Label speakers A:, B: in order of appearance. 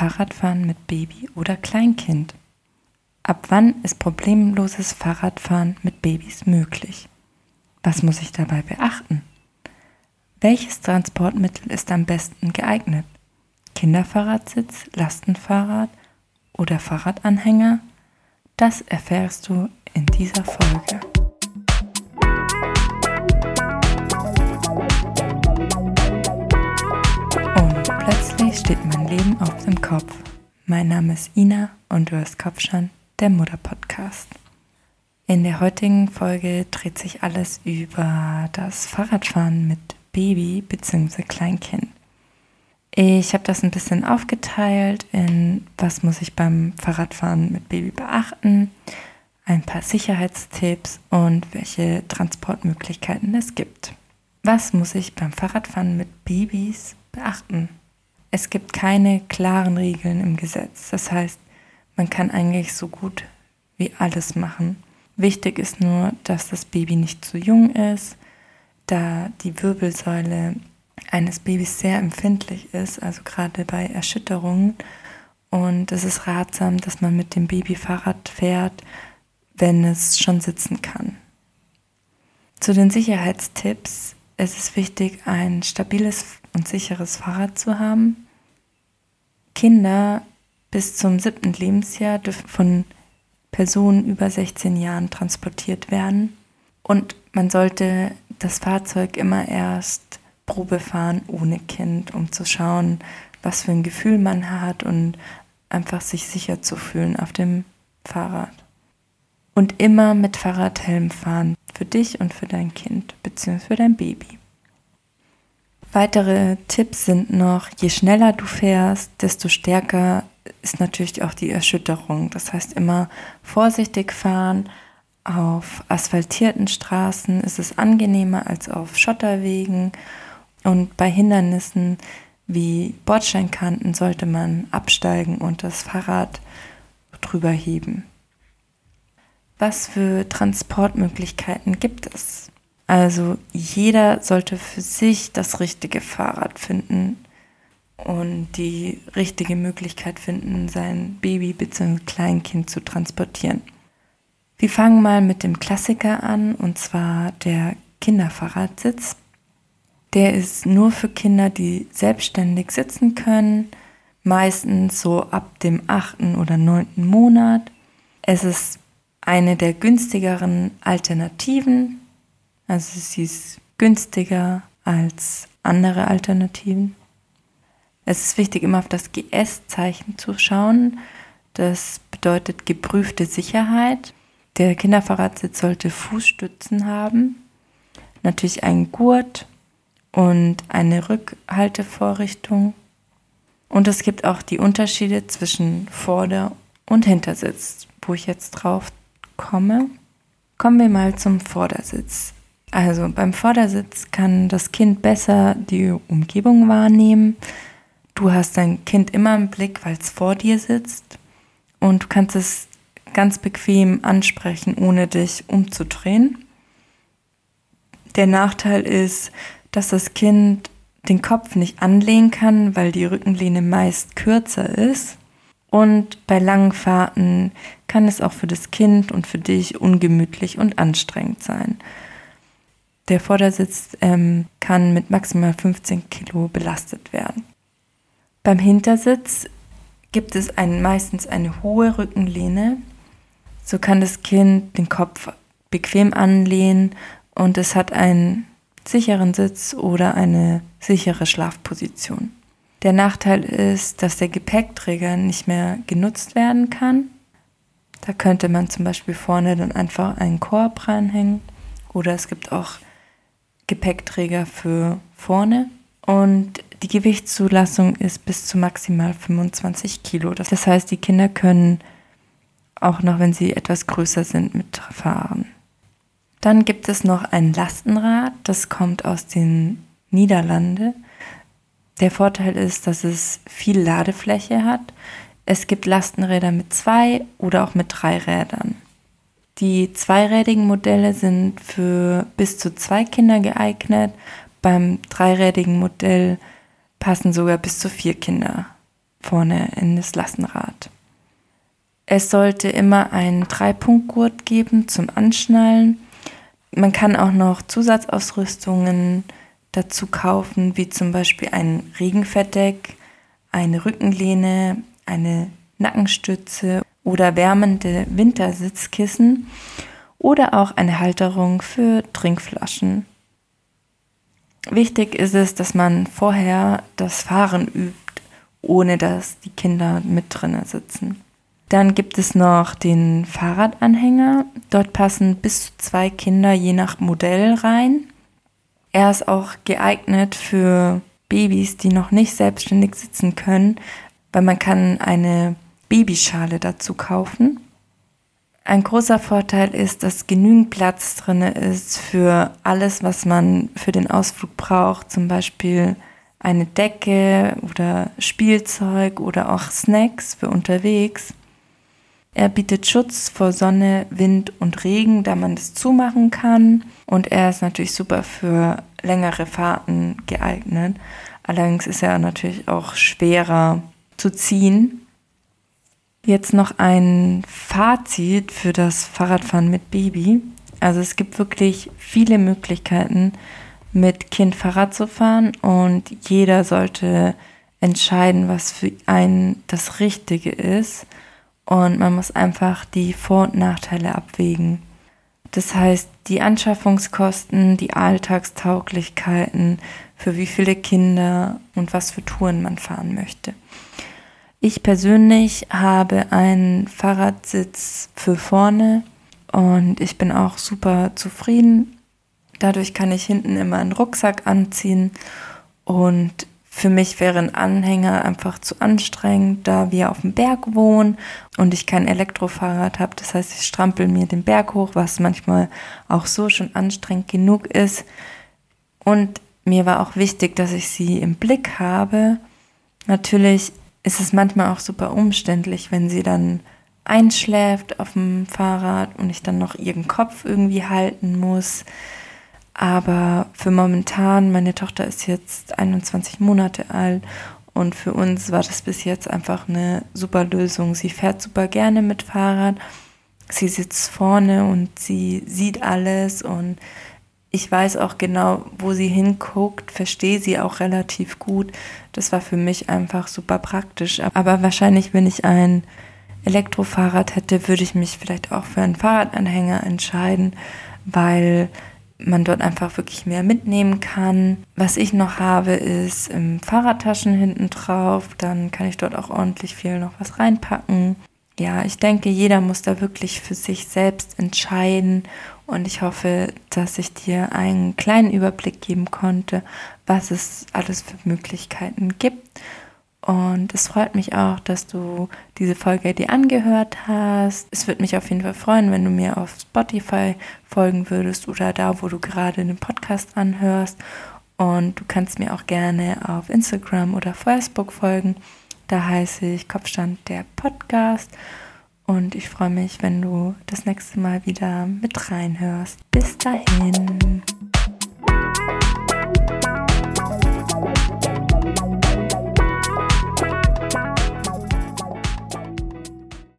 A: Fahrradfahren mit Baby oder Kleinkind? Ab wann ist problemloses Fahrradfahren mit Babys möglich? Was muss ich dabei beachten? Welches Transportmittel ist am besten geeignet? Kinderfahrradsitz, Lastenfahrrad oder Fahrradanhänger? Das erfährst du in dieser Folge. Steht mein Leben auf dem Kopf. Mein Name ist Ina und du hörst Kopfschan, der Mutter-Podcast. In der heutigen Folge dreht sich alles über das Fahrradfahren mit Baby bzw. Kleinkind. Ich habe das ein bisschen aufgeteilt in, was muss ich beim Fahrradfahren mit Baby beachten, ein paar Sicherheitstipps und welche Transportmöglichkeiten es gibt. Was muss ich beim Fahrradfahren mit Babys beachten? Es gibt keine klaren Regeln im Gesetz. Das heißt, man kann eigentlich so gut wie alles machen. Wichtig ist nur, dass das Baby nicht zu jung ist, da die Wirbelsäule eines Babys sehr empfindlich ist, also gerade bei Erschütterungen. Und es ist ratsam, dass man mit dem Baby Fahrrad fährt, wenn es schon sitzen kann. Zu den Sicherheitstipps. Es ist wichtig, ein stabiles und sicheres Fahrrad zu haben. Kinder bis zum siebten Lebensjahr dürfen von Personen über 16 Jahren transportiert werden. Und man sollte das Fahrzeug immer erst Probe fahren ohne Kind, um zu schauen, was für ein Gefühl man hat und einfach sich sicher zu fühlen auf dem Fahrrad. Und immer mit Fahrradhelm fahren, für dich und für dein Kind bzw. für dein Baby. Weitere Tipps sind noch, je schneller du fährst, desto stärker ist natürlich auch die Erschütterung. Das heißt immer vorsichtig fahren. Auf asphaltierten Straßen ist es angenehmer als auf Schotterwegen. Und bei Hindernissen wie Bordsteinkanten sollte man absteigen und das Fahrrad drüber heben. Was für Transportmöglichkeiten gibt es? Also jeder sollte für sich das richtige Fahrrad finden und die richtige Möglichkeit finden, sein Baby bzw. Kleinkind zu transportieren. Wir fangen mal mit dem Klassiker an und zwar der Kinderfahrradsitz. Der ist nur für Kinder, die selbstständig sitzen können, meistens so ab dem achten oder neunten Monat. Es ist eine der günstigeren Alternativen also sie ist günstiger als andere Alternativen. Es ist wichtig, immer auf das GS-Zeichen zu schauen. Das bedeutet geprüfte Sicherheit. Der Kinderfahrradsitz sollte Fußstützen haben, natürlich einen Gurt und eine Rückhaltevorrichtung. Und es gibt auch die Unterschiede zwischen Vorder- und Hintersitz, wo ich jetzt drauf komme. Kommen wir mal zum Vordersitz. Also beim Vordersitz kann das Kind besser die Umgebung wahrnehmen. Du hast dein Kind immer im Blick, weil es vor dir sitzt und du kannst es ganz bequem ansprechen, ohne dich umzudrehen. Der Nachteil ist, dass das Kind den Kopf nicht anlehnen kann, weil die Rückenlehne meist kürzer ist. Und bei langen Fahrten kann es auch für das Kind und für dich ungemütlich und anstrengend sein. Der Vordersitz ähm, kann mit maximal 15 Kilo belastet werden. Beim Hintersitz gibt es ein, meistens eine hohe Rückenlehne. So kann das Kind den Kopf bequem anlehnen und es hat einen sicheren Sitz oder eine sichere Schlafposition. Der Nachteil ist, dass der Gepäckträger nicht mehr genutzt werden kann. Da könnte man zum Beispiel vorne dann einfach einen Korb reinhängen oder es gibt auch Gepäckträger für vorne und die Gewichtszulassung ist bis zu maximal 25 Kilo. Das heißt, die Kinder können auch noch, wenn sie etwas größer sind, mitfahren. Dann gibt es noch ein Lastenrad, das kommt aus den Niederlanden. Der Vorteil ist, dass es viel Ladefläche hat. Es gibt Lastenräder mit zwei oder auch mit drei Rädern. Die zweirädigen Modelle sind für bis zu zwei Kinder geeignet. Beim dreirädigen Modell passen sogar bis zu vier Kinder vorne in das Lastenrad. Es sollte immer einen Dreipunktgurt geben zum Anschnallen. Man kann auch noch Zusatzausrüstungen dazu kaufen, wie zum Beispiel ein Regenverdeck, eine Rückenlehne, eine Nackenstütze oder wärmende Wintersitzkissen oder auch eine Halterung für Trinkflaschen. Wichtig ist es, dass man vorher das Fahren übt, ohne dass die Kinder mit drinnen sitzen. Dann gibt es noch den Fahrradanhänger. Dort passen bis zu zwei Kinder je nach Modell rein. Er ist auch geeignet für Babys, die noch nicht selbstständig sitzen können, weil man kann eine Babyschale dazu kaufen. Ein großer Vorteil ist, dass genügend Platz drin ist für alles, was man für den Ausflug braucht, zum Beispiel eine Decke oder Spielzeug oder auch Snacks für unterwegs. Er bietet Schutz vor Sonne, Wind und Regen, da man das zumachen kann. Und er ist natürlich super für längere Fahrten geeignet. Allerdings ist er natürlich auch schwerer zu ziehen. Jetzt noch ein Fazit für das Fahrradfahren mit Baby. Also es gibt wirklich viele Möglichkeiten, mit Kind Fahrrad zu fahren und jeder sollte entscheiden, was für einen das Richtige ist. Und man muss einfach die Vor- und Nachteile abwägen. Das heißt, die Anschaffungskosten, die Alltagstauglichkeiten, für wie viele Kinder und was für Touren man fahren möchte. Ich persönlich habe einen Fahrradsitz für vorne und ich bin auch super zufrieden. Dadurch kann ich hinten immer einen Rucksack anziehen und für mich wäre ein Anhänger einfach zu anstrengend, da wir auf dem Berg wohnen und ich kein Elektrofahrrad habe. Das heißt, ich strampel mir den Berg hoch, was manchmal auch so schon anstrengend genug ist. Und mir war auch wichtig, dass ich sie im Blick habe. Natürlich ist es manchmal auch super umständlich, wenn sie dann einschläft auf dem Fahrrad und ich dann noch ihren Kopf irgendwie halten muss. Aber für momentan, meine Tochter ist jetzt 21 Monate alt und für uns war das bis jetzt einfach eine super Lösung. Sie fährt super gerne mit Fahrrad. Sie sitzt vorne und sie sieht alles und ich weiß auch genau, wo sie hinguckt, verstehe sie auch relativ gut. Das war für mich einfach super praktisch. Aber wahrscheinlich, wenn ich ein Elektrofahrrad hätte, würde ich mich vielleicht auch für einen Fahrradanhänger entscheiden, weil man dort einfach wirklich mehr mitnehmen kann. Was ich noch habe, ist Fahrradtaschen hinten drauf. Dann kann ich dort auch ordentlich viel noch was reinpacken. Ja, ich denke, jeder muss da wirklich für sich selbst entscheiden und ich hoffe, dass ich dir einen kleinen Überblick geben konnte, was es alles für Möglichkeiten gibt. Und es freut mich auch, dass du diese Folge dir angehört hast. Es würde mich auf jeden Fall freuen, wenn du mir auf Spotify folgen würdest oder da, wo du gerade den Podcast anhörst. Und du kannst mir auch gerne auf Instagram oder Facebook folgen. Da heiße ich Kopfstand der Podcast. Und ich freue mich, wenn du das nächste Mal wieder mit reinhörst. Bis dahin.